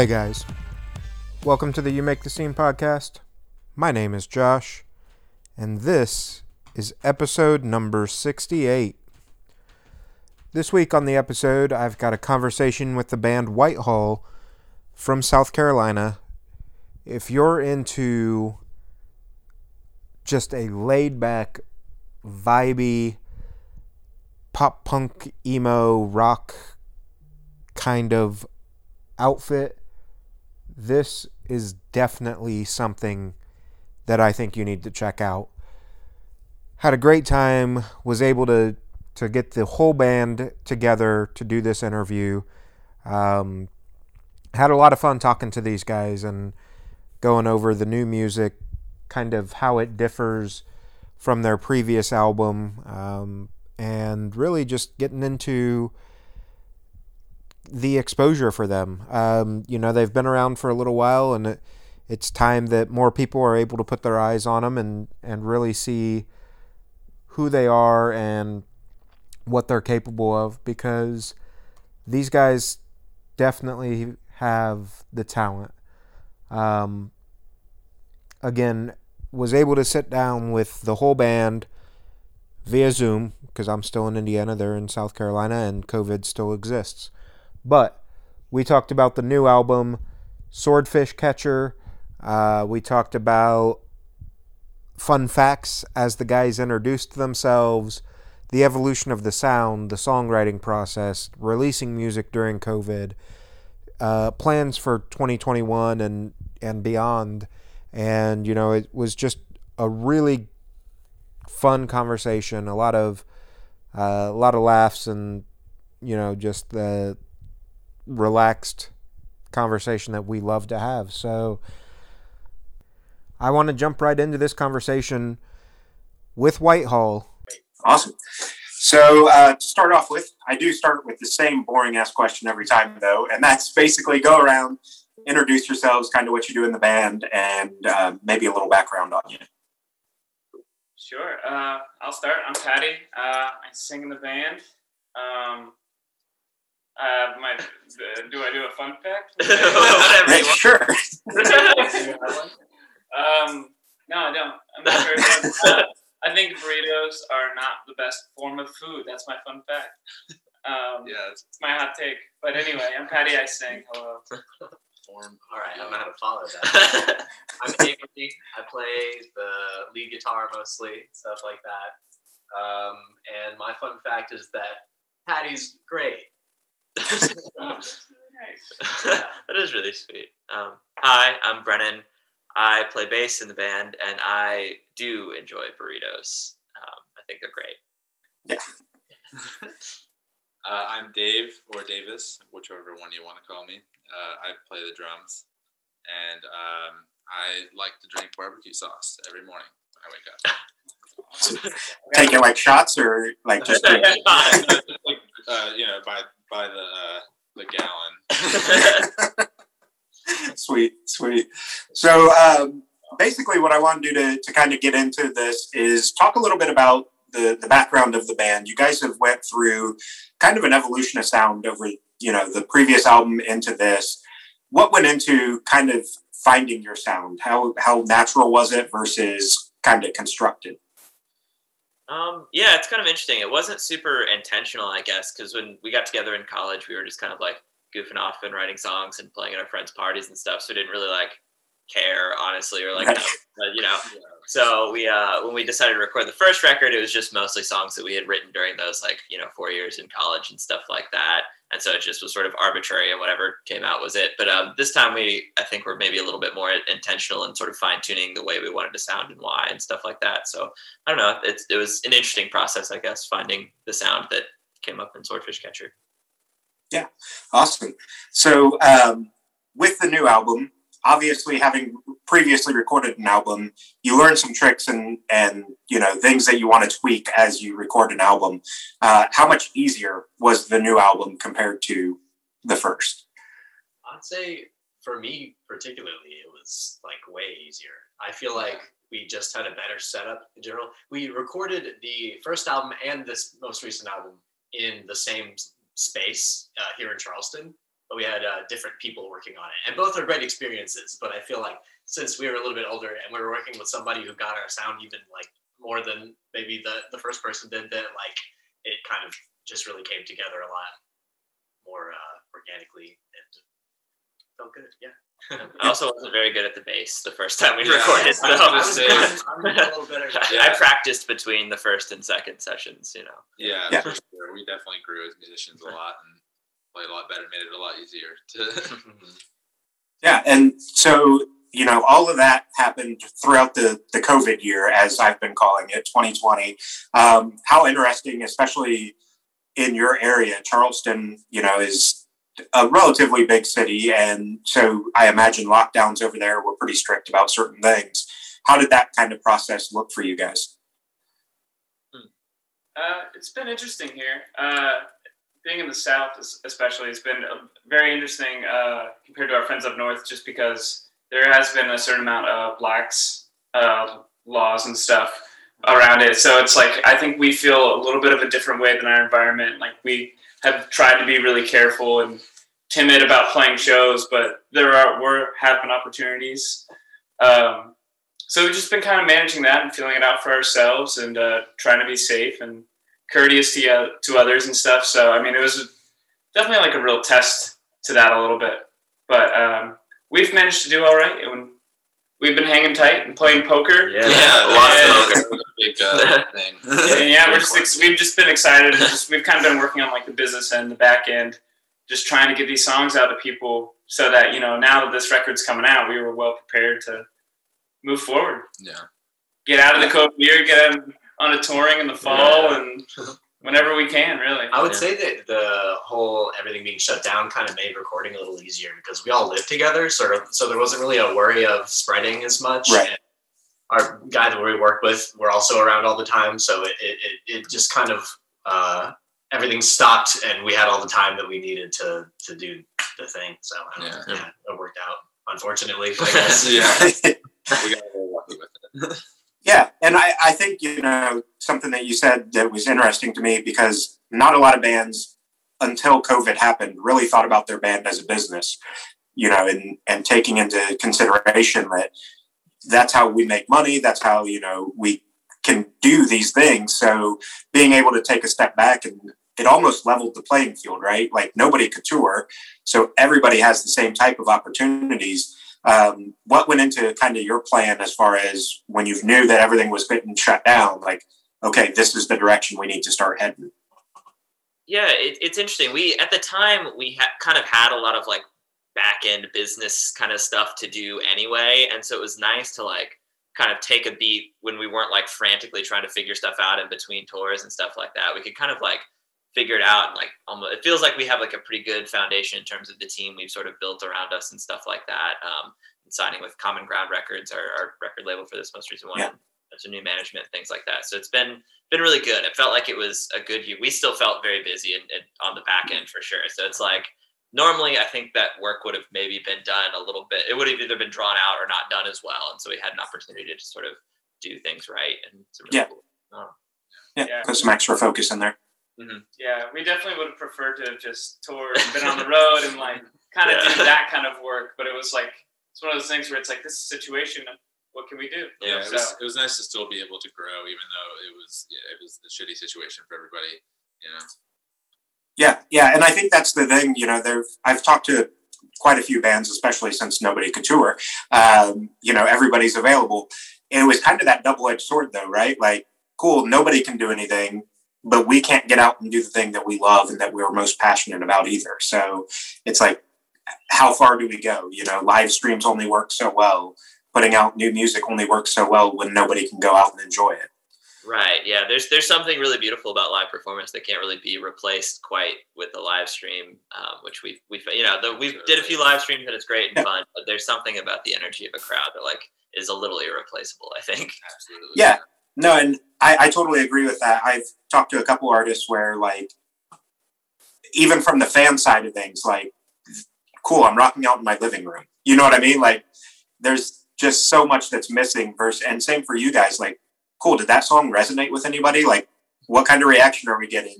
Hey guys, welcome to the You Make the Scene podcast. My name is Josh, and this is episode number 68. This week on the episode, I've got a conversation with the band Whitehall from South Carolina. If you're into just a laid back, vibey, pop punk, emo, rock kind of outfit, this is definitely something that I think you need to check out. Had a great time, was able to to get the whole band together to do this interview. Um, had a lot of fun talking to these guys and going over the new music, kind of how it differs from their previous album, um, and really just getting into the exposure for them. Um, you know, they've been around for a little while, and it, it's time that more people are able to put their eyes on them and and really see who they are and what they're capable of because these guys definitely have the talent. Um, again, was able to sit down with the whole band via Zoom because I'm still in Indiana, they're in South Carolina, and COVID still exists. But we talked about the new album, Swordfish Catcher. Uh, we talked about fun facts as the guys introduced themselves, the evolution of the sound, the songwriting process, releasing music during COVID, uh, plans for 2021 and and beyond. And you know, it was just a really fun conversation. A lot of uh, a lot of laughs and you know just the relaxed conversation that we love to have. So I want to jump right into this conversation with Whitehall. Awesome. So uh, to start off with, I do start with the same boring ass question every time, though, and that's basically go around, introduce yourselves, kind of what you do in the band, and uh, maybe a little background on you. Sure. Uh, I'll start. I'm Patty. Uh, I sing in the band. Um, uh, my, do I do a fun fact? Whatever. Sure. um, no, I don't. I'm not very fun. Uh, I think burritos are not the best form of food. That's my fun fact. Um, Yeah, it's my hot take. But anyway, I'm Patty. I sing. Hello. form. All right, I don't know how to follow that. I'm Avery. I play the lead guitar mostly, stuff like that. Um, and my fun fact is that Patty's great. Nice. that is really sweet. Um, hi, I'm Brennan. I play bass in the band, and I do enjoy burritos. Um, I think they're great. Uh, I'm Dave or Davis, whichever one you want to call me. Uh, I play the drums, and um, I like to drink barbecue sauce every morning when I wake up. Taking like shots or like just just like, uh, you know, by by the uh, the gallon. sweet, sweet. So um, basically, what I want to do to, to kind of get into this is talk a little bit about the, the background of the band. You guys have went through kind of an evolution of sound over, you know, the previous album into this. What went into kind of finding your sound? How how natural was it versus kind of constructed? Um, yeah, it's kind of interesting. It wasn't super intentional, I guess, because when we got together in college, we were just kind of like goofing off and writing songs and playing at our friends' parties and stuff. So we didn't really like care, honestly, or like, Right. no, but, you know. So we, uh, when we decided to record the first record, it was just mostly songs that we had written during those like, you know, four years in college and stuff like that. And so it just was sort of arbitrary and whatever came out was it. But um, this time we, I think we're maybe a little bit more intentional and sort of fine tuning the way we wanted to sound and why and stuff like that. So I don't know. It's, it was an interesting process, I guess, finding the sound that came up in Swordfish Catcher. Yeah. Awesome. So, um, with the new album, obviously having previously recorded an album, you learn some tricks and and you know things that you want to tweak as you record an album. Uh, how much easier was the new album compared to the first? I'd say for me particularly, it was like way easier. I feel like we just had a better setup in general. We recorded the first album and this most recent album in the same space uh, here in Charleston, but we had uh, different people working on it, and both are great experiences. But I feel like since we were a little bit older and we were working with somebody who got our sound even like more than maybe the the first person did, that like it kind of just really came together a lot more uh, organically and felt good. Yeah. I also wasn't very good at the bass the first time we Yeah, recorded. I So gonna say- I'm a little better. I practiced between the first and second sessions. You know. Yeah, Yeah. for sure. We definitely grew as musicians a lot and played a lot better, made it a lot easier to. Yeah, and so you know all of that happened throughout the the COVID year, as I've been calling it, 2020. Um, how interesting, especially in your area, Charleston. You know, is a relatively big city, and so I imagine lockdowns over there were pretty strict about certain things. How did that kind of process look for you guys? Uh, it's been interesting here. Uh, being in the South, especially, has been uh, very interesting uh, compared to our friends up north, just because there has been a certain amount of blacks uh, laws and stuff around it. So it's like I think we feel a little bit of a different way than our environment. Like we have tried to be really careful and timid about playing shows, but there are were have been opportunities. Um, so we've just been kind of managing that and feeling it out for ourselves and uh, trying to be safe and courteous to uh, to others and stuff. So I mean, it was definitely like a real test to that a little bit, but um, we've managed to do all right. And we've been hanging tight and playing poker. Yeah, Yeah, lots yeah. of That was a big uh, thing. And yeah, we're just ex- we've just been excited. And just we've kind of been working on like the business end, the back end, just trying to get these songs out to people so that you know now that this record's coming out, we were well prepared to move forward. Yeah. Get out of the COVID year, get on, on a touring in the fall, and whenever we can, really. I would Yeah. say that the whole everything being shut down kind of made recording a little easier because we all lived together, sort of. So there wasn't really a worry of spreading as much. Right. And our guy that we work with, we're also around all the time, so it it, it, it just kind of uh, everything stopped, and we had all the time that we needed to to do the thing. So I don't. Yeah. yeah, it worked out. Unfortunately, I guess. yeah, we got very lucky with it. Yeah, and I, I think you know something that you said that was interesting to me because not a lot of bands until COVID happened really thought about their band as a business, you know, and and taking into consideration that that's how we make money, that's how you know we can do these things. So being able to take a step back and it almost leveled the playing field, right? Like nobody could tour, so everybody has the same type of opportunities um, what went into kind of your plan as far as when you knew that everything was getting shut down like okay this is the direction we need to start heading Yeah, it, it's interesting. We at the time we ha- kind of had a lot of like back end business kind of stuff to do anyway, and so it was nice to like kind of take a beat when we weren't like frantically trying to figure stuff out in between tours and stuff like that. We could kind of like figure it out and like almost it feels like we have like a pretty good foundation in terms of the team we've sort of built around us and stuff like that. Um, and signing with Common Ground Records, our, our record label for this most recent one. Yeah. and Some new management, things like that. So it's been been really good. It felt like it was a good year. We still felt very busy and, and on the back end for sure. So it's like normally I think that work would have maybe been done a little bit. It would have either been drawn out or not done as well. And so we had an opportunity to just sort of do things right. And it's really Yeah. cool. Oh. yeah, Yeah. put some extra focus in there Yeah, we definitely would have preferred to have just toured and been on the road and like kind of Yeah. do that kind of work. But it was like it's one of those things where it's like this situation. What can we do? Yeah, it was, it was nice to still be able to grow, even though it was yeah, it was the shitty situation for everybody. You know. yeah yeah and i think that's the thing you know there i've talked to quite a few bands especially since nobody could tour um, you know everybody's available and it was kind of that double-edged sword though right like cool nobody can do anything but we can't get out and do the thing that we love and that we're most passionate about either so it's like how far do we go you know live streams only work so well putting out new music only works so well when nobody can go out and enjoy it Right. Yeah. There's there's something really beautiful about live performance that can't really be replaced quite with the live stream, um, which we we you know the, we did a few live streams and it's great and Yeah. fun, but there's something about the energy of a crowd that like is a little irreplaceable. I think. Absolutely. Yeah. No, and I, I totally agree with that. I've talked to a couple artists where, like, even from the fan side of things, like, cool, I'm rocking out in my living room. You know what I mean? Like, there's just so much that's missing. Versus, and same for you guys. Like, cool, did that song resonate with anybody? Like, what kind of reaction are we getting?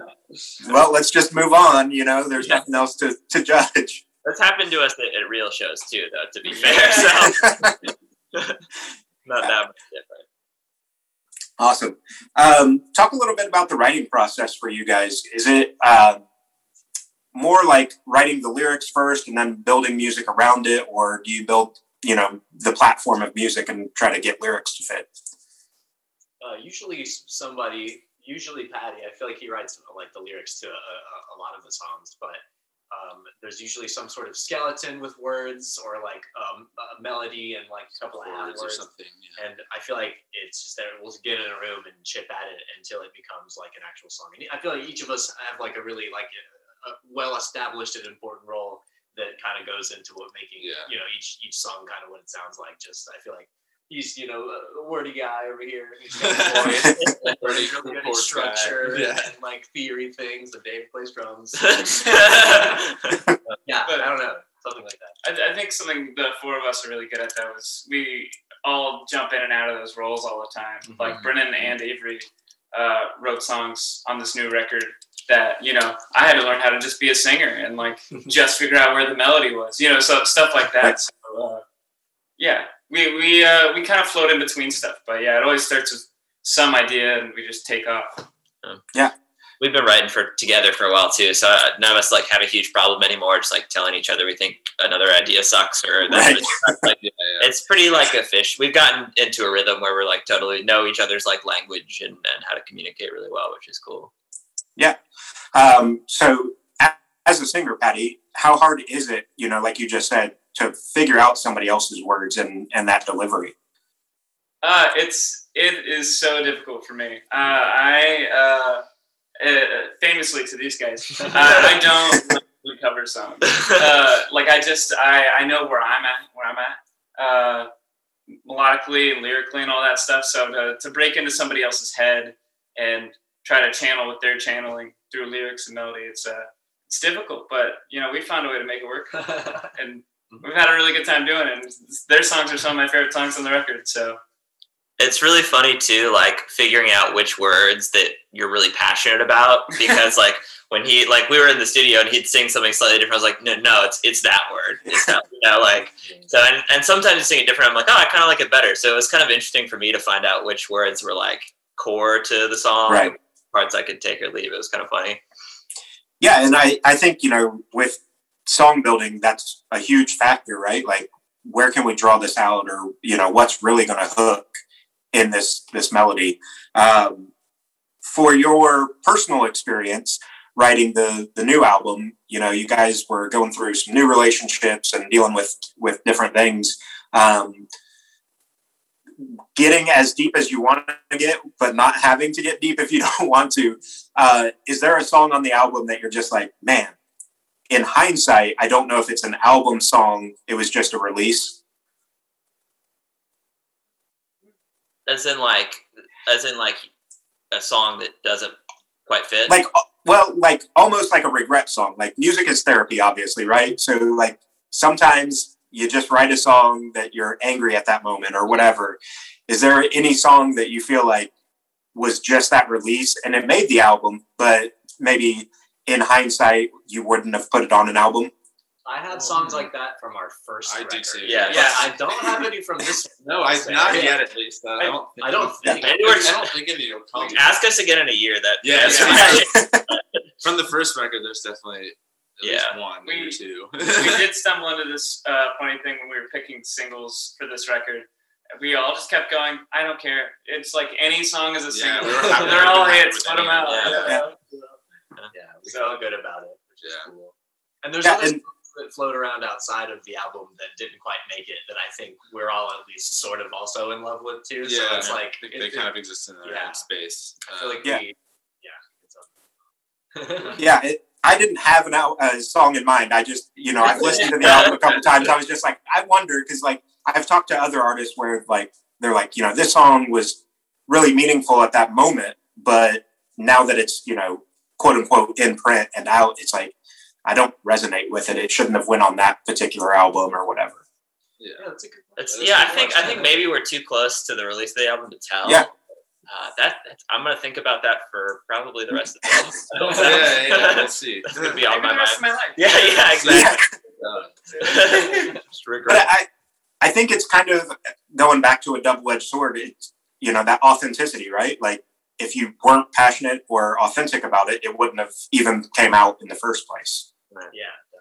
well, let's just move on. You know, there's Yeah. nothing else to, to judge. That's happened to us at, at real shows too, though. To be fair, so not that much different. Awesome. Um, talk a little bit about the writing process for you guys. Is it uh, more like writing the lyrics first and then building music around it, or do you build, you know, the platform of music and try to get lyrics to fit? Uh, usually somebody, usually Patty, I feel like he writes like the lyrics to a, a, lot of the songs, but um, there's usually some sort of skeleton with words or like um, melody and like a couple of Words or something. Yeah. And I feel like it's just that we'll get in a room and chip at it until it becomes like an actual song. And I feel like each of us have like a really like a, a well established and important role that kind of goes into what making Yeah. you know each each song kind of what it sounds like. Just I feel like he's you know a wordy guy over here. He's got a voice. Really good at structure Yeah. and like theory things. And Dave plays drums. yeah, But- I don't know something like that. I, I think something the four of us are really good at though is we all jump in and out of those roles all the time. Mhm. Like Brennan and Avery uh, wrote songs on this new record that you know I had to learn how to just be a singer and like just figure out where the melody was. You know, so stuff like that. So, uh, yeah, we we uh, we kind of float in between stuff, but yeah, it always starts with some idea and we just take off. We've been writing for together for a while too, so uh, none of us like have a huge problem anymore. Just like telling each other we think another idea sucks or that Right. it's, like, Yeah, yeah. it's pretty like a fish. We've gotten into a rhythm where we're like totally know each other's like language and, and how to communicate really well, which is cool. Yeah. Um, so, as a singer, Patty, how hard is it, you know, like you just said, to figure out somebody else's words and, and that delivery? Uh, it's it is so difficult for me. Uh, I uh, uh, famously to these guys, uh, I don't really cover songs. Uh, like I just I I know where I'm at, where I'm at, uh, melodically and lyrically and all that stuff. So to to break into somebody else's head and try to channel what they're channeling through lyrics and melody, it's uh it's difficult. But you know we found a way to make it work, and we've had a really good time doing it. And their songs are some of my favorite songs on the record. So. it's really funny too, like figuring out which words that you're really passionate about. Because like when he like we were in the studio and he'd sing something slightly different, I was like, no, no, it's it's that word. It's that you know, like so and, and sometimes you sing it different. I'm like, oh, I kinda like it better. So it was kind of interesting for me to find out which words were like core to the song, Right. parts I could take or leave. It was kind of funny. Yeah, and I, I think, you know, with song building, that's a huge factor, right? Like, where can we draw this out or, you know, what's really going to hook in this, this melody? Um, for your personal experience writing the, the new album, you know, you guys were going through some new relationships and dealing with, with different things. Um, getting as deep as you want to get, but not having to get deep if you don't want to. Uh, is there a song on the album that you're just like, man, in hindsight, I don't know if it's an album song, it was just a release? As in like as in like a song that doesn't quite fit. Like, uh, well, like almost like a regret song. Like, music is therapy, obviously, right? So, like, sometimes you just write a song that you're angry at that moment or whatever. Is there any song that you feel like was just that release and it made the album, but maybe in hindsight, you wouldn't have put it on an album? I had songs like that from our first I do record. too. Yeah. yeah. I don't have any from this. No, I so- not Yeah. yet at least. Uh, I don't. Think I don't think. Maybe we're I don't think any will come. Ask us again in a year that Yeah, yeah. From the first record, there's definitely at least Yeah. one, We- maybe two. we did stumble into this uh, funny thing when we were picking singles for this record. We all just kept going. I don't care. It's like any song is a Yeah, single. we were happy- They're all we hits. with Put them out. of them. Yeah. Yeah, we So- felt good about it, which is Yeah. cool. And there's Yeah, other and- songs that float around outside of the album that didn't quite make it that I think we're all at least sort of also in love with too. so Yeah, it's I like think it- they it- kind of exist in their yeah. own space. I feel like Yeah. we, yeah, it's up. yeah, it, I didn't have an al- a song in mind. I just, you know, I've listened to the album a couple times. I was just like, I wonder because, like, I've talked to other artists where, like, they're like, you know, this song was really meaningful at that moment, but now that it's, you know, quote unquote in print and out, it's like I don't resonate with it. It shouldn't have went on that particular album or whatever. yeah. yeah, that's a good. It's, That is yeah, I think much I think maybe we're too close to the release of the album to tell. Yeah. Uh, that that's, I'm gonna think about that for probably the rest of the month. I don't yeah, yeah, we'll see. It's gonna be on my mind. my life. Yeah, yeah, exactly. Just But. I, I think it's kind of going back to a double-edged sword. It's you know that authenticity, right? Like if you weren't passionate or authentic about it, it wouldn't have even came out in the first place. Yeah.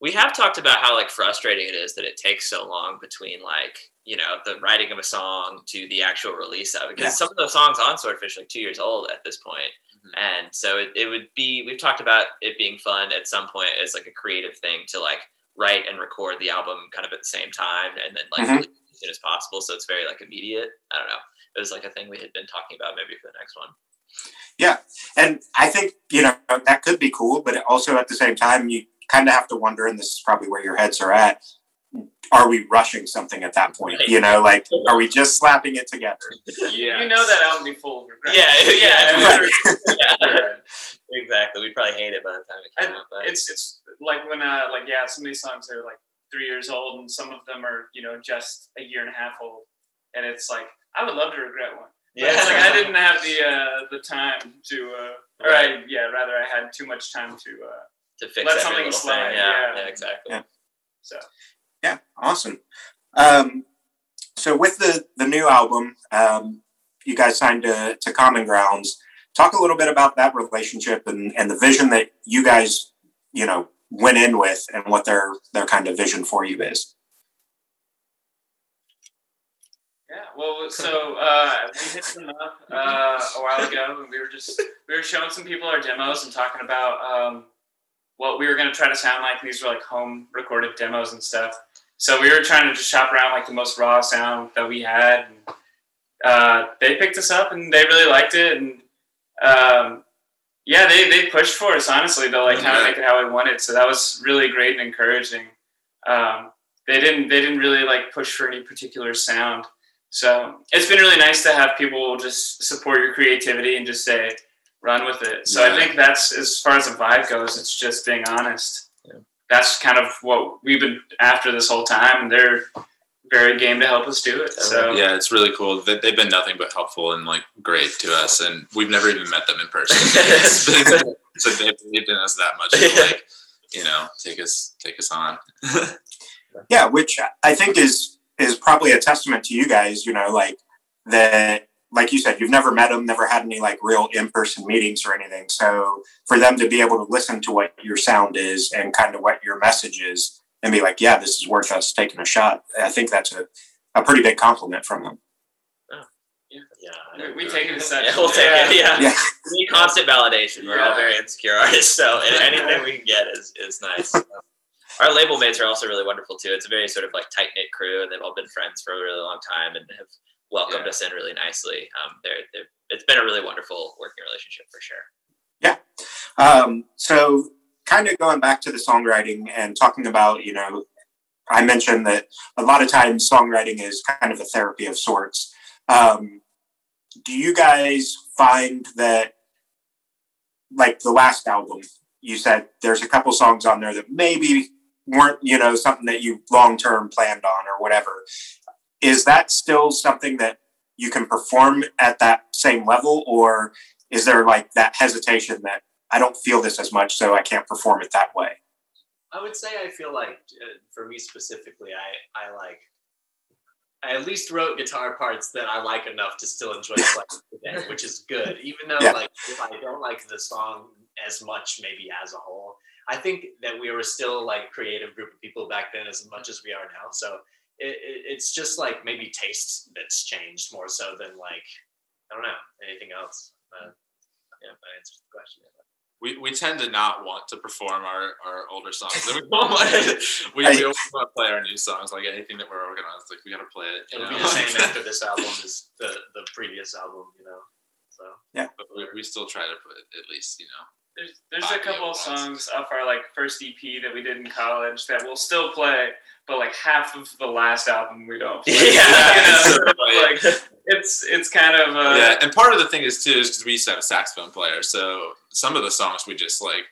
we have talked about how like frustrating it is that it takes so long between like you know the writing of a song to the actual release of it because Yeah. some of those songs on Swordfish are like two years old at this point. Mhm. and so it, it would be we've talked about it being fun at some point as like a creative thing to like write and record the album kind of at the same time and then like Mhm. as soon as possible so it's very like immediate i don't know it was like a thing we had been talking about maybe for the next one And I think you know that could be cool, but also at the same time, you kind of have to wonder, and this is probably where your heads are at. Are we rushing something at that point? You know, like are we just slapping it together? You know that album be full of regret. yeah yeah, Right. yeah. exactly we'd probably hate it by the time it came I- out but It's it's like when uh like yeah, some of these songs are like three years old, and some of them are you know just a year and a half old, and it's like I would love to regret one. But yeah it's like I didn't have the uh, the time to, uh, or I, yeah, rather I had too much time to. Uh, to fix let something slide. Yeah, yeah. yeah, exactly. Yeah. so Yeah, awesome. Um, so with the the new album, um, you guys signed to, to Common Grounds. Talk a little bit about that relationship and, and the vision that you guys, you know, went in with, and what their their kind of vision for you is. yeah, well, so uh, we hit them up uh, a while ago, and we were just we were showing some people our demos and talking about um, what we were going to try to sound like. These were like home recorded demos and stuff. So we were trying to just shop around like the most raw sound that we had. And, uh, they picked us up and they really liked it, and um, yeah, they, they pushed for us honestly to like kind of make it how we wanted. So that was really great and encouraging. Um, they didn't they didn't really like push for any particular sound. So it's been really nice to have people just support your creativity and just say run with it. So Yeah. I think that's as far as the vibe goes. It's just being honest. Yeah. That's kind of what we've been after this whole time. and They're very game to help us do it. So yeah, it's really cool. They, they've been nothing but helpful and like great to us, and we've never even met them in person. It's been- so they believed in us that much. to, Like, you know, take us take us on. Yeah, which I think is is probably a testament to you guys. You know, like that, like you said, you've never met them, never had any like real in person meetings or anything. So for them to be able to listen to what your sound is and kind of what your message is, and be like, yeah, this is worth us taking a shot. I think that's a a pretty big compliment from them. Oh, yeah. I we, we take it as such. Yeah, we'll take it. Yeah. Yeah. We need constant validation. We're all very insecure artists, so anything we can get is, is nice. Our label mates are also really wonderful too. It's a very sort of like tight knit crew, and they've all been friends for a really long time and have welcomed Yeah. us in really nicely. Um, they're, they're, it's been a really wonderful working relationship for sure. Yeah. Um, so, kind of going back to the songwriting and talking about, you know, I mentioned that a lot of times songwriting is kind of a therapy of sorts. Um, do you guys find that, like the last album, you said there's a couple songs on there that maybe weren't, you know, something that you long term planned on or whatever? Is that still something that you can perform at that same level, or is there like that hesitation that I don't feel this as much, so I can't perform it that way. I would say I feel like uh, for me specifically, I I like I at least wrote guitar parts that I like enough to still enjoy playing today, which is good. Even though Yeah. like if I don't like the song as much, maybe as a whole, I think that we were still like a creative group of people back then as much as we are now. So it, it, it's just like maybe taste that's changed more so than like I don't know anything else. Uh, yeah, that answers the question. We, we tend to not want to perform our, our older songs. we, don't we, we always want to play our new songs. Like anything that we're working on, it's like we got to play it. It'll know? be the same after this album as the the previous album, you know. So yeah, but we, we still try to put at least you know. There's, there's a couple of songs off our like first EP that we did in college that we'll still play, but like half of the last album we don't. Play. Yeah. You know, like it's it's kind of uh, yeah, and part of the thing is too is because we used to have a saxophone player, so some of the songs we just like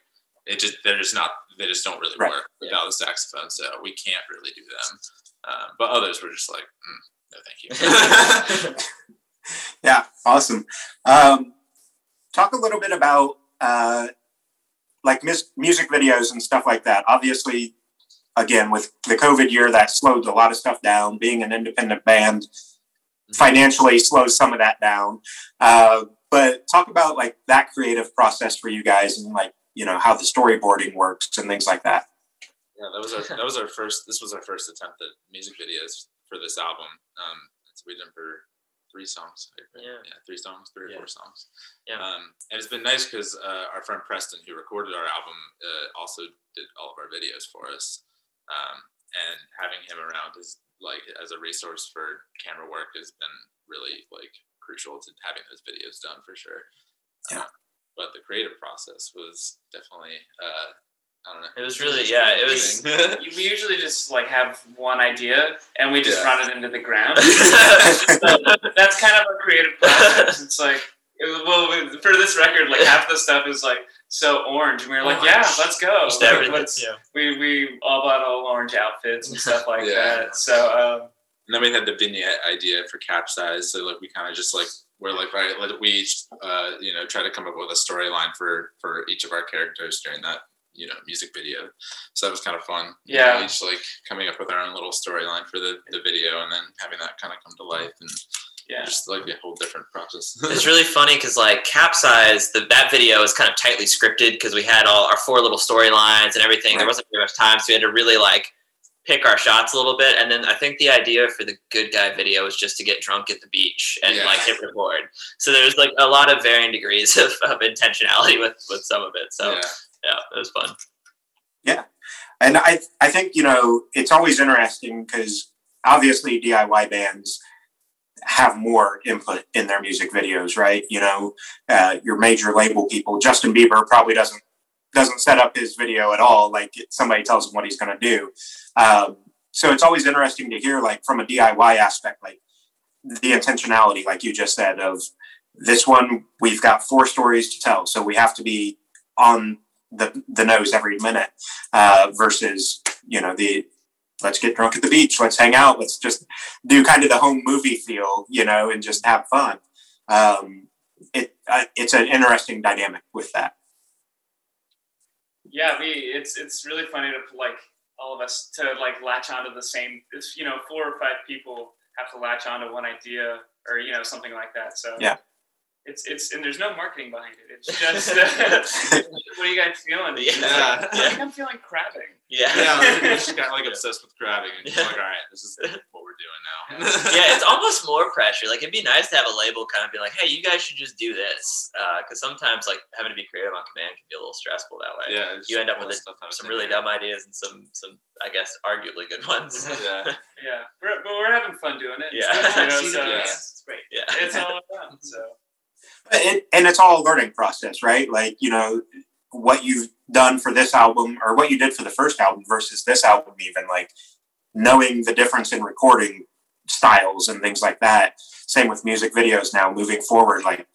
it just they're just not they just don't really Right. work without the saxophone, so we can't really do them. Um, but others were just like, mm, no, thank you. yeah, awesome. Um, talk a little bit about uh, like mis- music videos and stuff like that. Obviously, again, with the COVID year, that slowed a lot of stuff down. Being an independent band financially slows some of that down. Uh, but talk about like that creative process for you guys and like you know how the storyboarding works and things like that. Yeah, that was our that was our first. This was our first attempt at music videos for this album. Um, so we did for three songs. Yeah. yeah, three songs, three or Yeah. four songs. Yeah. Um, and it's been nice because uh, our friend Preston, who recorded our album, uh, also did all of our videos for us. Um, and having him around is like as a resource for camera work has been really like crucial to having those videos done for sure. Yeah. Uh, but the creative process was definitely uh, I don't know. It was really- yeah, it was- We usually just like have one idea and we just Yeah. run it into the ground. So that's kind of a creative process. It's like, it- well, for this record, like half the stuff is like so orange, and we were like, yeah, let's go. Just Like, everything, let's- yeah. we we all bought all orange outfits and stuff like Yeah. that. So um, And then we had the vignette idea for capsize. So like we kind of just like we're like right, let we each uh, you know try to come up with a storyline for for each of our characters during that you know music video. So that was kind of fun. You know, Yeah. each like coming up with our own little storyline for the the video, and then having that kind of come to life and yeah, just like a whole different process. it's really funny because like capsize the that video is kind of tightly scripted because we had all our four little storylines and everything there wasn't very much time so we had to really like pick our shots a little bit and then i think the idea for the good guy video was just to get drunk at the beach and Yeah. like hit record so there's like a lot of varying degrees of, of intentionality with with some of it so yeah. Yeah it was fun Yeah, And I, I think, you know, it's always interesting because obviously DIY bands have more input in their music videos, right? You know, uh, your major label people, Justin Bieber probably doesn't doesn't set up his video at all. Like somebody tells him what he's going to do. Um, so it's always interesting to hear, like from a DIY aspect, like the intentionality, like you just said, of this one we've got four stories to tell, so we have to be on the the nose every minute uh, versus you know the let's get drunk at the beach, let's hang out, let's just do kind of the home movie feel, you know, and just have fun. Um, it uh, it's an interesting dynamic with that. yeah, we it's it's really funny to like all of us to like latch onto the same. It's you know four or five people have to latch onto one idea or you know something like that. So Yeah. It's, it's and there's no marketing behind it. It's just uh, what are you guys feeling? Yeah. I think I'm feeling crabbing. yeah Yeah, like, we just got like obsessed with crabbing, and Yeah. like, all right, this is what we're doing now. yeah, it's almost more pressure. Like it'd be nice to have a label kind of be like, "Hey, you guys should just do this," because sometimes like having to be creative on command can be a little stressful that way. yeah, You end up with the stuff I was Some really dumb ideas and some some I guess arguably good ones. Yeah, Yeah, we're, but we're having fun doing it. Yeah. you know, so Yeah. videos, It's great. yeah. it's all fun. So It, and it's all a learning process, right? Like you know what you've done for this album or what you did for the first album versus this album, even like knowing the difference in recording styles and things like that. Same with music videos now moving forward. Like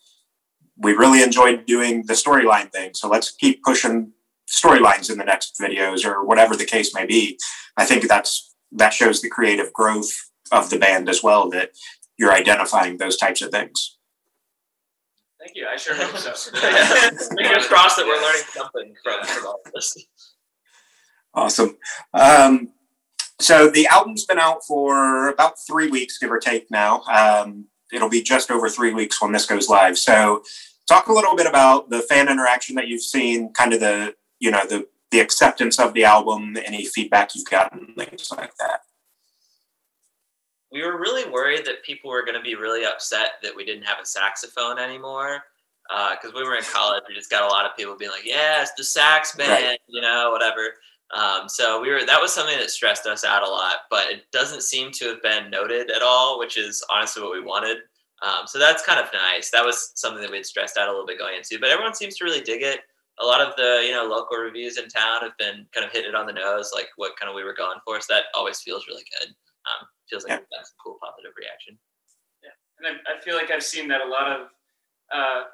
we really enjoyed doing the storyline thing, so let's keep pushing storylines in the next videos or whatever the case may be. I think that's that shows the creative growth of the band as well that you're identifying those types of things. Thank you. I sure hope so. Yeah. Fingers crossed that we're learning something from, from all this. Awesome. Um, so the album's been out for about three weeks, give or take. Now um, it'll be just over three weeks when this goes live. So, talk a little bit about the fan interaction that you've seen, kind of the you know the the acceptance of the album, any feedback you've gotten, things like that. We were really worried that people were going to be really upset that we didn't have a saxophone anymore. Because when we were in college, we just got a lot of people being like, "Yeah, it's the sax band," Right. you know, whatever. Um, so we were that was something that stressed us out a lot, but it doesn't seem to have been noted at all, which is honestly what we wanted. Um, so that's kind of nice. That was something that we'd stressed out a little bit going into, but everyone seems to really dig it. A lot of the you know local reviews in town have been kind of hitting it on the nose, like what kind of we were going for. So that always feels really good. Feels like Yeah. we've got some cool positive reaction. Yeah, and I, I feel like I've seen that a lot of. Uh, uh,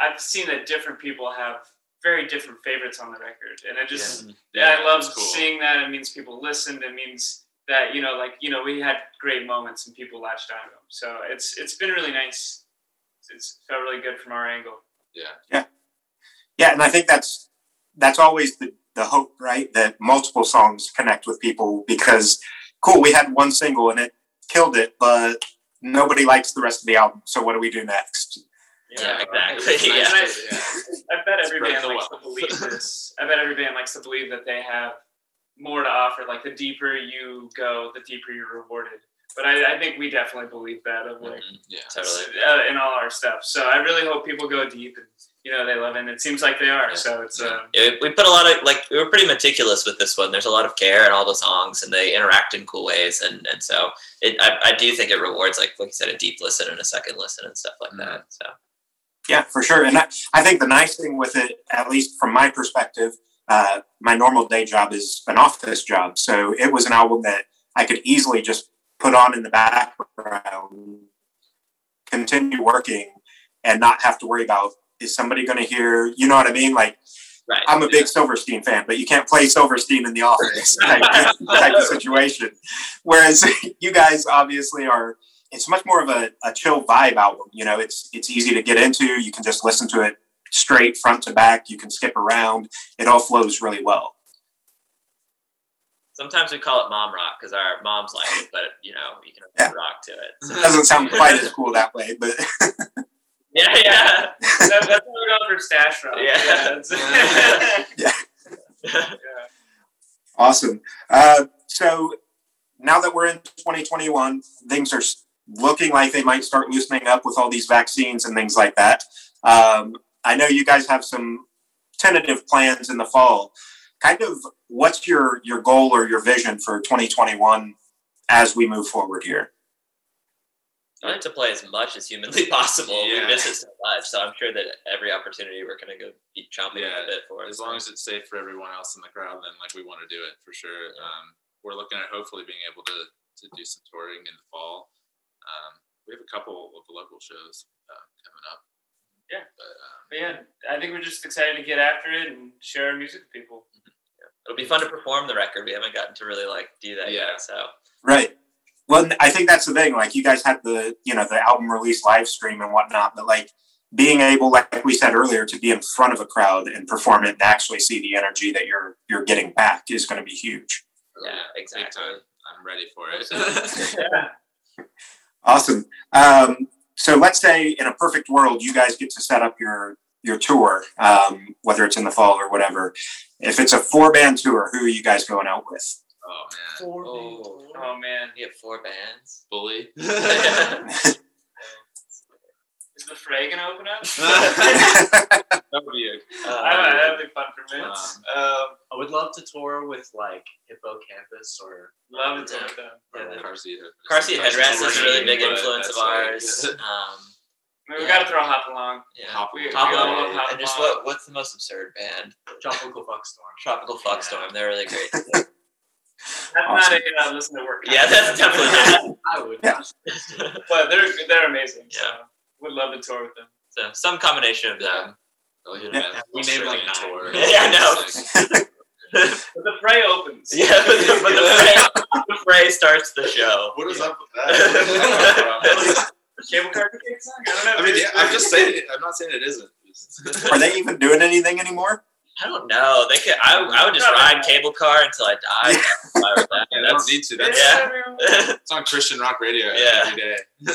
I've seen that different people have very different favorites on the record, and I just Yeah. Yeah, I love cool. seeing that. It means people listened. It means that you know, like you know, we had great moments and people latched onto them. So it's it's been really nice. It's felt really good from our angle. Yeah. Yeah. Yeah, and I think that's that's always the the hope, right? That multiple songs connect with people because cool, we had one single and it killed it, but nobody likes the rest of the album. So what do we do next? Yeah, exactly. Yeah. nice to- yeah. I bet every band the likes to believe this. I bet every band likes to believe that they have more to offer. Like the deeper you go, the deeper you're rewarded. But I, I think we definitely believe that of like Mhm, Yeah. Totally. uh, in all our stuff. So I really hope people go deep and you know they love it. And it seems like they are. Yeah. So it's Yeah. um, Yeah, we we put a lot of like we were pretty meticulous with this one. There's a lot of care in all the songs, and they interact in cool ways, and and so it I, I do think it rewards like like you said a deep listen and a second listen and stuff like that. So Yeah, for sure. And I, I think the nice thing with it, at least from my perspective, uh, my normal day job is an office job. So it was an album that I could easily just put on in the background, continue working, and not have to worry about is somebody going to hear, you know what I mean? Like, right, I'm a big Silverstein fan, but you can't play Silverstein in the office type, type of situation. Whereas you guys obviously are, it's much more of a, a chill vibe album. You know, it's it's easy to get into. You can just listen to it straight front to back. You can skip around. It all flows really well. sometimes we call it mom rock because our moms like it, but you know you can Yeah. rock to it. It doesn't sound quite as cool that way, but Yeah, yeah, that, that's what we're going for stash rock. Yeah. it's- awesome. Uh, so now that we're in 2021, things are looking like they might start loosening up with all these vaccines and things like that. Um, I know you guys have some tentative plans in the fall. Kind of, what's your your goal or your vision for 2021 as we move forward here? I like to play as much as humanly possible. We miss it so much, so I'm sure that every opportunity we're gonna go be chomping Yeah, at the bit for. it, As so. long as it's safe for everyone else in the crowd, then like we want to do it for sure. Um, we're looking at hopefully being able to to do some touring in the fall. Um, we have a couple of local shows uh, coming up. Yeah. but um, But yeah, I think we're just excited to get after it and share our music with people. It'll be fun to perform the record. We haven't gotten to really like do that Yeah. yet, so Right. Well, I think that's the thing. Like you guys had the, you know, the album release live stream and whatnot, but like being able, like we said earlier, to be in front of a crowd and perform it and actually see the energy that you're you're getting back is going to be huge. yeah, exactly. I'm ready for it. Yeah. Awesome. Um, so let's say in a perfect world, you guys get to set up your your tour, um, whether it's in the fall or whatever. If it's a four band tour, who are you guys going out with? Oh man, Oh, Oh man, you have four bands. bully. is the Fray gonna open up? that would be a Uh, I don't know, that'd be fun for Vince. Um, I would love to tour with like Hippo Campus or love it. with them. Yeah, the- car seat. Car Seat Headrest is a really big influence of that's like- ours. Um, I mean, we Yeah. got to throw Hop Along. yeah. Hop We- Hop we Along. all love Hop and just what what's the most absurd band? Tropical Fuckstorm. Tropical Fuckstorm. They're really great. That's not a uh, listen to work. yeah, that's definitely not. I would. Yeah. But they're they're amazing. So Yeah. would love to tour with them. So some combination of them. Like, Yeah. yeah, We named, like, Australian nine. tour. Yeah, I know. But the Fray opens. Yeah, but the, but the, fray, the fray starts the show. What is Yeah. up with that? Cable car? I don't know. I mean, yeah, I'm just saying. It, I'm not saying it isn't. Are they even doing anything anymore? I don't know. They could. I, I would just ride cable car until I died. If I were. Yeah, they don't need to. That's, Yeah. It's on Christian rock radio Yeah. every day.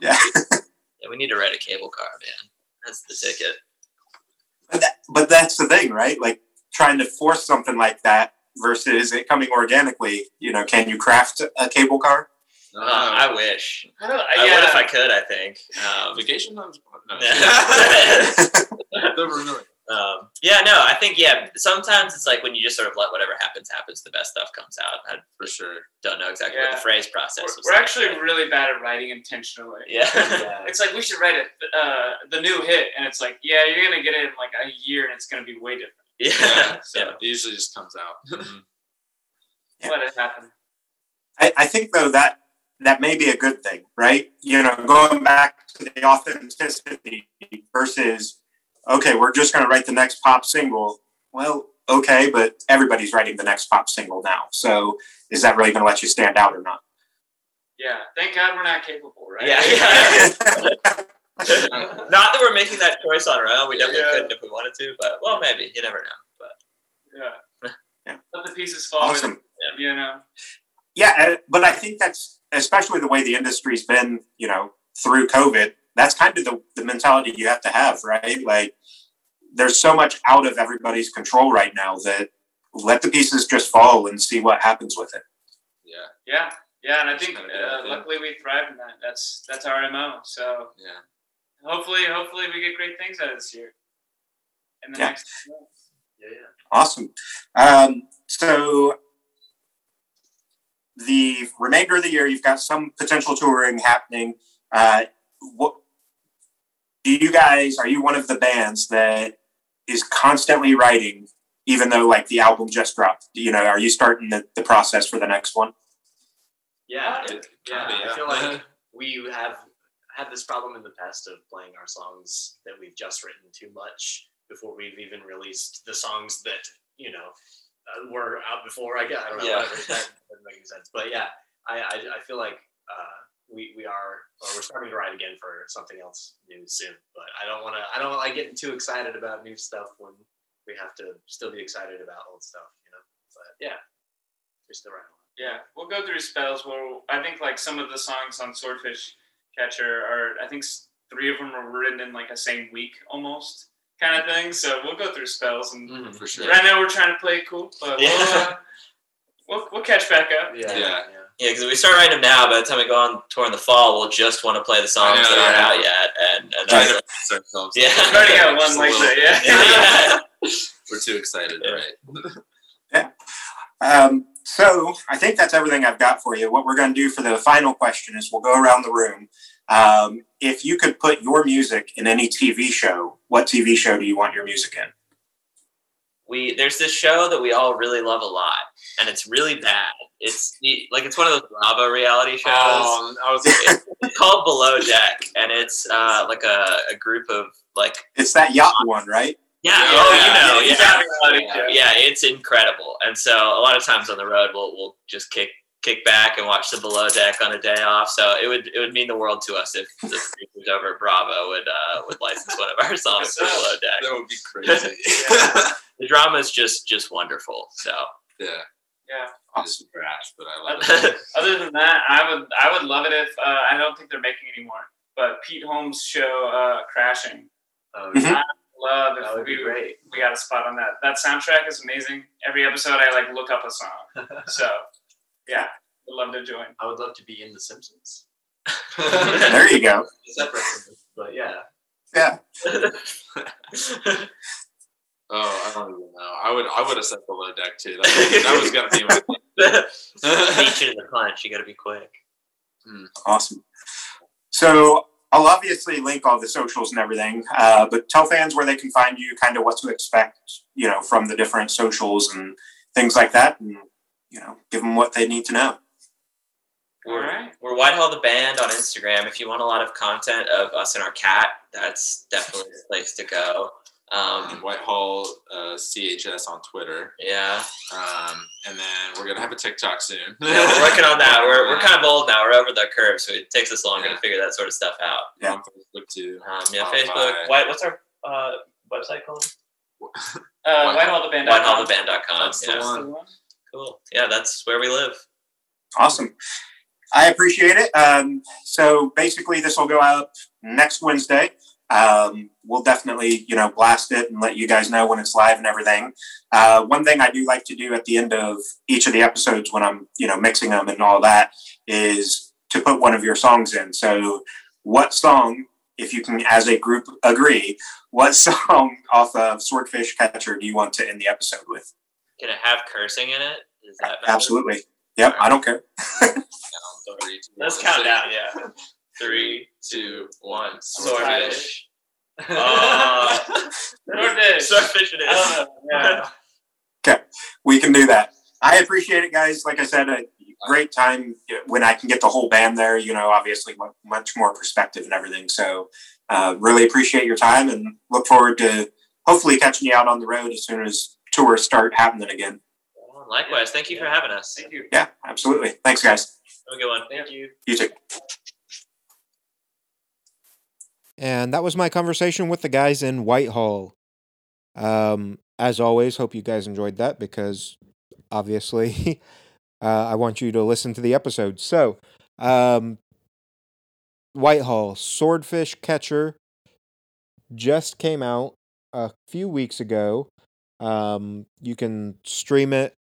Yeah. yeah, we need to ride a cable car, man. That's the ticket. But, that, but that's the thing, right? Like trying to force something like that versus it coming organically. You know, can you craft a cable car? Uh, I wish. I don't. I yeah. would if I could. I think. Um, vacation homes. No. yeah. Never really. um, yeah, no, I think yeah. Sometimes it's like when you just sort of let whatever happens happens, the best stuff comes out. I For sure. don't know exactly what the phrase process We're, was. we're like, actually but- really bad at writing intentionally. yeah. Yeah. It's like we should write it, uh, the new hit, and it's like, yeah, you're gonna get it in like a year, and it's gonna be way different. yeah. Yeah. So Yeah. It usually just comes out. Yeah. let it happen. I, I think though that that may be a good thing, right? You know, going back to the authenticity versus okay, we're just going to write the next pop single. Well, okay, but everybody's writing the next pop single now. So is that really going to let you stand out or not? Yeah. Thank God we're not capable, right? Yeah, yeah. Not that we're making that choice on our own. We definitely Yeah. couldn't if we wanted to, but well, maybe you never know. But yeah. Yeah. Let the pieces fall. with- Awesome. You know. Yeah, uh, but I think that's especially the way the industry's been, you know, through COVID. That's kind of the, the mentality you have to have, right? Like, there's so much out of everybody's control right now that let the pieces just fall and see what happens with it. Yeah, Yeah. Yeah, and I think uh, luckily we thrive in that. That's that's our mo. So yeah. hopefully, hopefully we get great things out of this year. In the Yeah. next. Yeah, yeah. Awesome. Um, so the remainder of the year, you've got some potential touring happening. Uh, what do you guys? Are you one of the bands that is constantly writing, even though like the album just dropped? You know, are you starting the, the process for the next one? Yeah, It it- yeah. yeah. I feel like we have had this problem in the past of playing our songs that we've just written too much before we've even released the songs that you know uh, were out before. I guess I don't know. Yeah. Whatever, that doesn't make any sense. But yeah, I I, I feel like uh, we we are or we're starting to write again for something else new soon. But I don't want to. I don't like getting too excited about new stuff when we have to still be excited about old stuff. You know. But yeah, we're still writing. Yeah, we'll go through spells where I think like some of the songs on Swordfish Catcher are I think three of them were written in like a same week almost kind of thing. So we'll go through spells and Mm-hmm. for sure. right now we're trying to play it cool, but we'll, uh, we'll we'll catch back up. Yeah. Yeah. yeah. Yeah, because if we start writing them now, by the time we go on tour in the fall, we'll just want to play the songs know, that aren't out yet, and and that's to pace ourselves. Yeah. we've already got one like that. Yeah. yeah. we're too excited, Yeah. right? Um, so I think that's everything I've got for you. What we're going to do for the final question is we'll go around the room. Um, if you could put your music in any TV show, what TV show do you want your music in? we there's this show that we all really love a lot, and it's really bad. It's like it's one of those Bravo reality shows. Um, I was It's called Below Deck, and it's uh, like a, a group of like It's that yacht one, right? yeah, Yeah, oh you know yeah, yeah. reality yeah, it's incredible. And so a lot of times on the road, we'll we'll just kick kick back and watch the below deck on a day off. So it would it would mean the world to us if the producers over at Bravo would uh, would license one of our songs for below deck. that would be crazy. The drama is just just wonderful. So yeah, Yeah. it's trash, but I love it. Other, other than that, I would I would love it if uh, I don't think they're making anymore. But Pete Holmes' show uh, Crashing, Oh, Mhm. yeah. love That if would be we great. we got a spot on that. That soundtrack is amazing. Every episode, I like look up a song. So yeah, I would love to join. I would love to be in The Simpsons. There you go. Separate but yeah. Yeah. Oh, I don't even know. I would, I would have said below deck too. That, that was gonna be my. Beat you to the punch. You got to be quick. Awesome. So I'll obviously link all the socials and everything, uh, but tell fans where they can find you, kind of what to expect, you know, from the different socials and things like that, and you know, give them what they need to know. All right. We're Whitehall the Band on Instagram. If you want a lot of content of us and our cat, that's definitely the place to go. Um, Whitehall uh, CHS on Twitter, yeah, um, and then we're gonna have a TikTok soon. yeah, we're working on that. We're, we're kind of old now. We're over the curve, so it takes us longer Yeah. to figure that sort of stuff out. We're on Facebook too. Um, yeah, Facebook. White, what's our uh, website called? Uh, Whitehall. WhitehallTheBand. WhitehallTheBand.com. That's the one. cool. Yeah, that's where we live. Awesome. I appreciate it. Um, so basically, this will go out next Wednesday. Um, we'll definitely, you know, blast it and let you guys know when it's live and everything. Uh, one thing I do like to do at the end of each of the episodes when I'm, you know, mixing them and all that is to put one of your songs in. So, what song, if you can, as a group, agree, what song off of Swordfish Catcher do you want to end the episode with? Can it have cursing in it? Is that better? Absolutely. Yep, I don't care. Three, two, Let's count down. Yeah. Three, two, one. Swordfish. Uh, Swordfish. Swordfish it I is. don't. Yeah. we can do that. I appreciate it, guys. Like I said, a great time when I can get the whole band there. You know, obviously much more perspective and everything. So, uh, really appreciate your time and look forward to hopefully catching you out on the road as soon as tour start happening again. Likewise, thank you for having us. Thank you. Yeah, absolutely. Thanks, guys. Have a good one. Thank you. You too. And that was my conversation with the guys in Whitehall. Um, as always, hope you guys enjoyed that because obviously uh, I want you to listen to the episode. So, um, Whitehall Swordfish Catcher just came out a few weeks ago. Um, you can stream it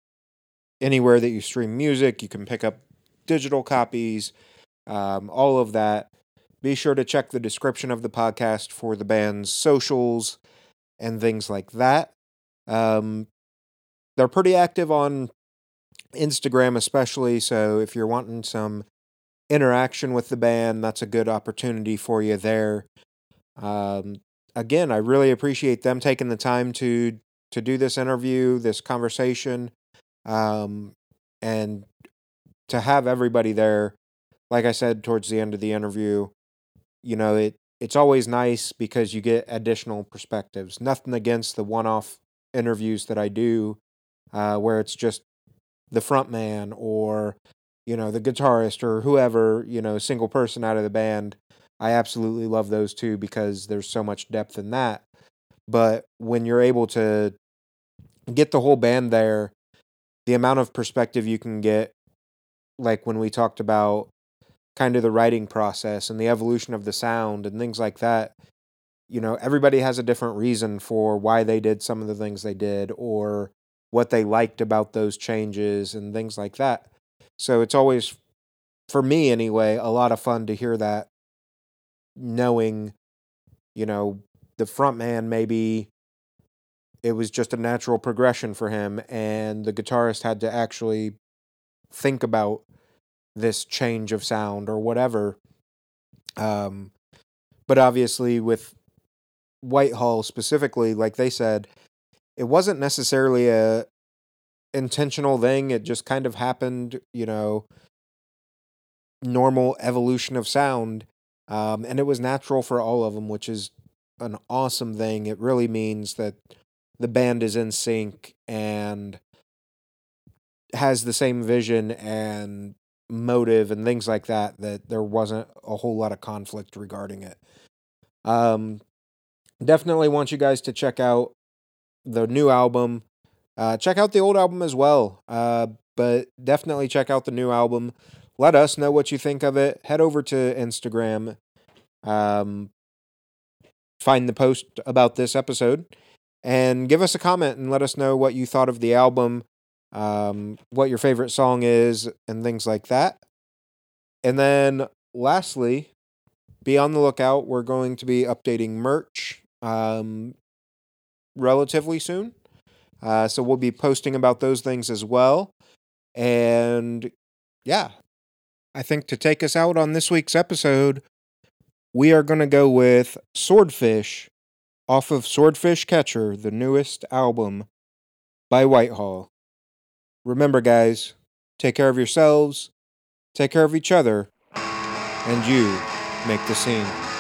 anywhere that you stream music. You can pick up digital copies, um, all of that. Be sure to check the description of the podcast for the band's socials and things like that. Um, they're pretty active on Instagram, especially. So if you're wanting some interaction with the band, that's a good opportunity for you there. Um, again, I really appreciate them taking the time to to do this interview, this conversation, um, and to have everybody there. Like I said towards the end of the interview, you know it it's always nice because you get additional perspectives. Nothing against the one off interviews that I do, uh, where it's just the front man or you know the guitarist or whoever you know single person out of the band i absolutely love those too because there's so much depth in that but when you're able to get the whole band there the amount of perspective you can get like when we talked about kind of the writing process and the evolution of the sound and things like that you know everybody has a different reason for why they did some of the things they did or what they liked about those changes and things like that. So it's always, for me anyway, a lot of fun to hear that, knowing, you know, the front man maybe it was just a natural progression for him, and the guitarist had to actually think about this change of sound or whatever. Um, but obviously, with Whitehall specifically, like they said, it wasn't necessarily a intentional thing. It just kind of happened, you know, normal evolution of sound. Um, and it was natural for all of them, which is an awesome thing. It really means that the band is in sync and has the same vision and motive and things like that, that there wasn't a whole lot of conflict regarding it. Um, definitely want you guys to check out the new album. Uh, check out the old album as well. Uh, but definitely check out the new album. Let us know what you think of it. Head over to Instagram. Um, find the post about this episode and give us a comment and let us know what you thought of the album, um, what your favorite song is, and things like that. And then lastly, be on the lookout. We're going to be updating merch. Um, relatively soon. Uh, so we'll be posting about those things as well. And yeah, I think to take us out on this week's episode, we are going to go with Swordfish off of Swordfish Catcher, the newest album by Whitehall. Remember, guys, take care of yourselves, take care of each other, and you make the scene.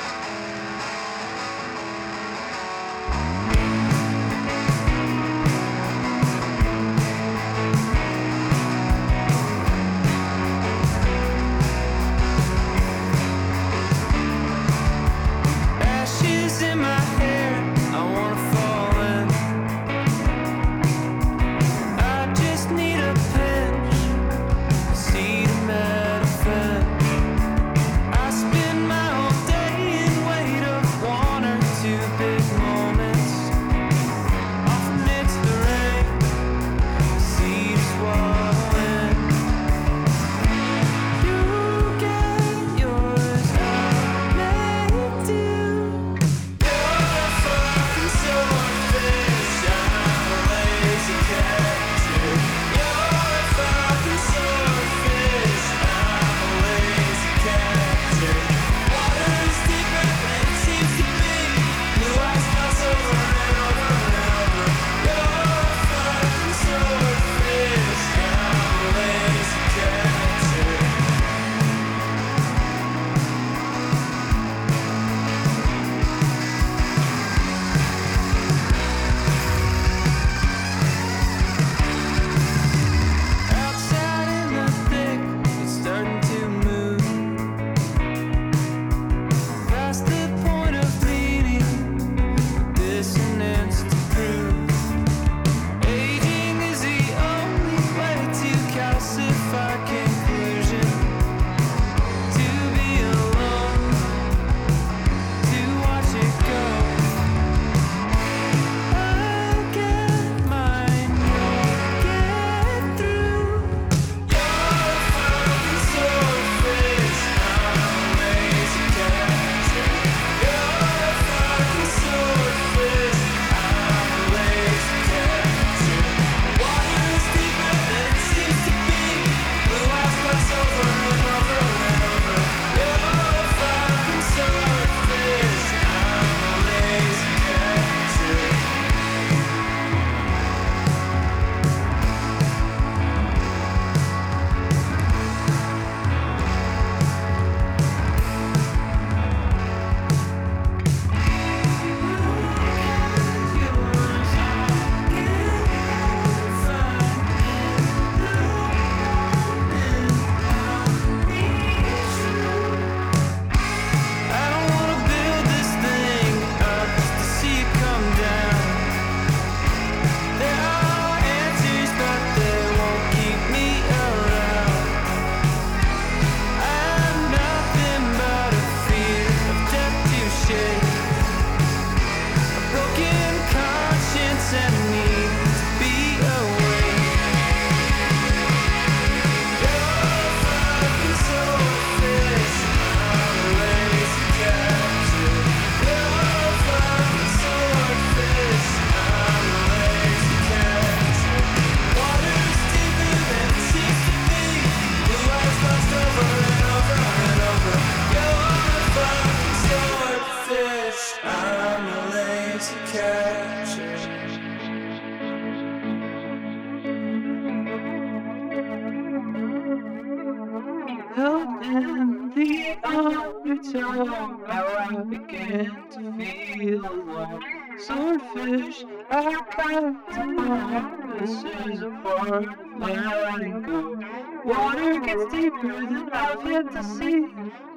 Swordfish. I to know this is a part of letting go. Water gets deeper than I've yet to see.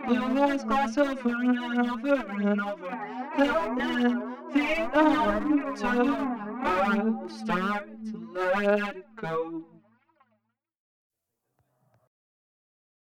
Blue eyes gloss over and over and over. Out in the undertow, I will start to let it go.